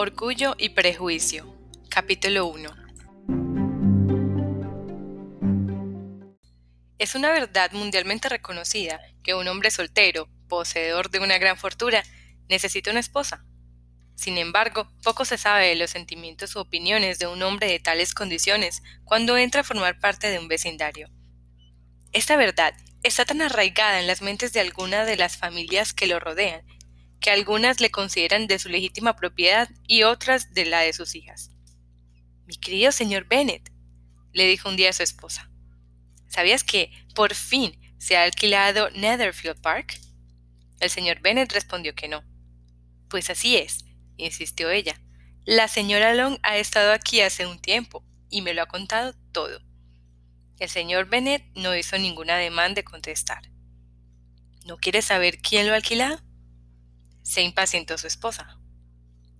Orgullo y Prejuicio. Capítulo 1. Es una verdad mundialmente reconocida que un hombre soltero, poseedor de una gran fortuna, necesita una esposa. Sin embargo, poco se sabe de los sentimientos u opiniones de un hombre de tales condiciones cuando entra a formar parte de un vecindario. Esta verdad está tan arraigada en las mentes de algunas de las familias que lo rodean, que algunas le consideran de su legítima propiedad y otras de la de sus hijas. Mi querido señor Bennet, le dijo un día a su esposa, ¿sabías que, por fin, se ha alquilado Netherfield Park? El señor Bennet respondió que no. Pues así es, insistió ella. La señora Long ha estado aquí hace un tiempo y me lo ha contado todo. El señor Bennet no hizo ningún ademán de contestar. ¿No quieres saber quién lo ha alquilado? Se impacientó su esposa.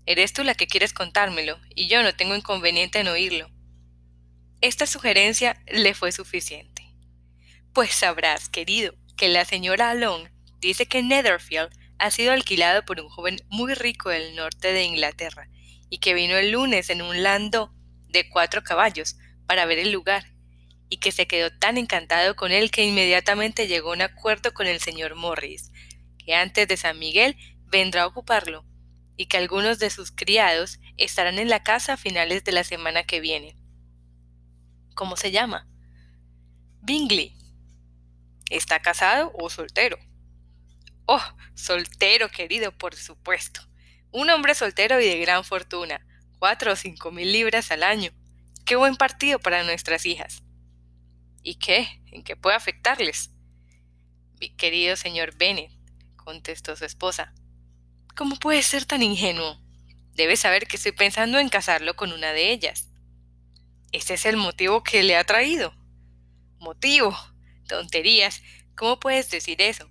Eres tú la que quieres contármelo, y yo no tengo inconveniente en oírlo. Esta sugerencia le fue suficiente. Pues sabrás, querido, que la señora Long dice que Netherfield ha sido alquilado por un joven muy rico del norte de Inglaterra y que vino el lunes en un lando de cuatro caballos para ver el lugar y que se quedó tan encantado con él que inmediatamente llegó a un acuerdo con el señor Morris, que antes de San Miguel vendrá a ocuparlo y que algunos de sus criados estarán en la casa a finales de la semana que viene. ¿Cómo se llama? Bingley. ¿Está casado o soltero? Oh, soltero, querido, por supuesto. Un hombre soltero y de gran fortuna. Cuatro o cinco mil libras al año. Qué buen partido para nuestras hijas. ¿Y qué? ¿En qué puede afectarles? Mi querido señor Bennet, contestó su esposa. ¿Cómo puede ser tan ingenuo? Debe saber que estoy pensando en casarlo con una de ellas. Ese es el motivo que le ha traído. ¿Motivo? Tonterías. ¿Cómo puedes decir eso?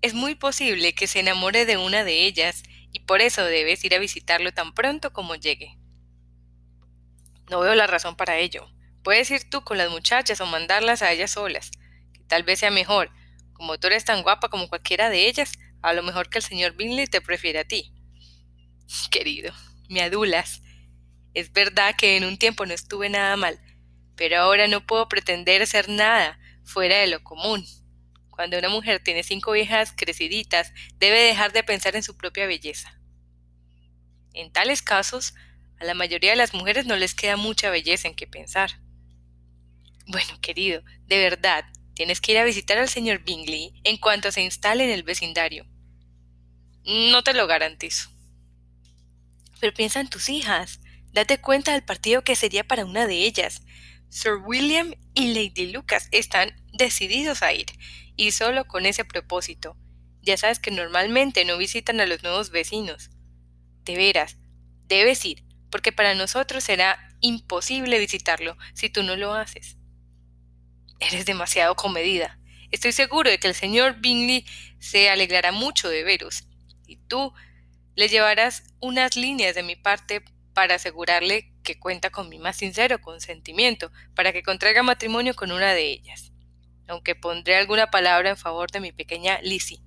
Es muy posible que se enamore de una de ellas y por eso debes ir a visitarlo tan pronto como llegue. No veo la razón para ello. Puedes ir tú con las muchachas o mandarlas a ellas solas, que tal vez sea mejor. Como tú eres tan guapa como cualquiera de ellas, a lo mejor que el señor Bingley te prefiere a ti. Querido, me adulas. Es verdad que en un tiempo no estuve nada mal, pero ahora no puedo pretender ser nada fuera de lo común. Cuando una mujer tiene cinco hijas creciditas, debe dejar de pensar en su propia belleza. En tales casos, a la mayoría de las mujeres no les queda mucha belleza en qué pensar. Bueno, querido, de verdad, tienes que ir a visitar al señor Bingley en cuanto se instale en el vecindario. No te lo garantizo. Pero piensa en tus hijas. Date cuenta del partido que sería para una de ellas. Sir William y Lady Lucas están decididos a ir, y solo con ese propósito. Ya sabes que normalmente no visitan a los nuevos vecinos. De veras, debes ir, porque para nosotros será imposible visitarlo si tú no lo haces. Eres demasiado comedida. Estoy seguro de que el señor Bingley se alegrará mucho de veros, y tú le llevarás unas líneas de mi parte para asegurarle que cuenta con mi más sincero consentimiento para que contraiga matrimonio con una de ellas aunque pondré alguna palabra en favor de mi pequeña Lizzie.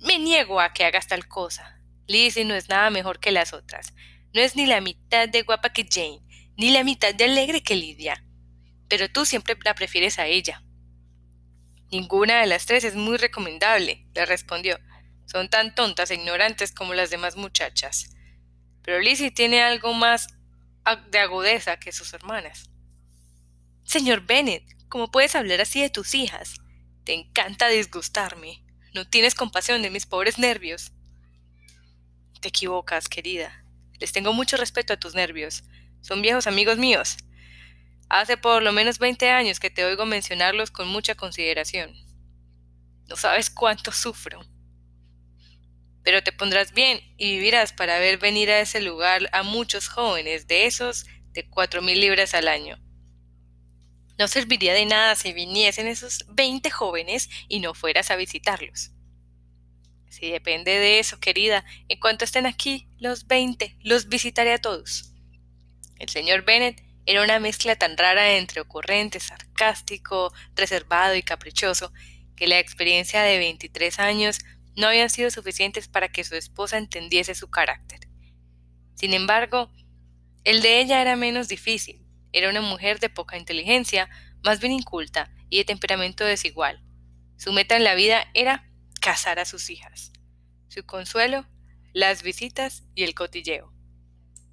Me niego a que hagas tal cosa. Lizzie no es nada mejor que las otras. No es ni la mitad de guapa que Jane, ni la mitad de alegre que Lidia. Pero tú siempre la prefieres a ella. Ninguna de las tres es muy recomendable, le respondió. Son tan tontas e ignorantes como las demás muchachas. Pero Lizzie tiene algo más de agudeza que sus hermanas. Señor Bennet, ¿Cómo puedes hablar así de tus hijas? Te encanta disgustarme. No tienes compasión de mis pobres nervios. Te equivocas, querida. Les tengo mucho respeto a tus nervios. Son viejos amigos míos. Hace por lo menos veinte años que te oigo mencionarlos con mucha consideración. No sabes cuánto sufro. Pero te pondrás bien y vivirás para ver venir a ese lugar a muchos jóvenes de esos de cuatro mil libras al año. No serviría de nada si viniesen esos 20 jóvenes y no fueras a visitarlos. Si depende de eso, querida, en cuanto estén aquí, los 20, los visitaré a todos. El señor Bennet era una mezcla tan rara entre ocurrente, sarcástico, reservado y caprichoso, que la experiencia de 23 años no habían sido suficientes para que su esposa entendiese su carácter. Sin embargo, el de ella era menos difícil. Era una mujer de poca inteligencia, más bien inculta y de temperamento desigual. Su meta en la vida era casar a sus hijas. Su consuelo, las visitas y el cotilleo.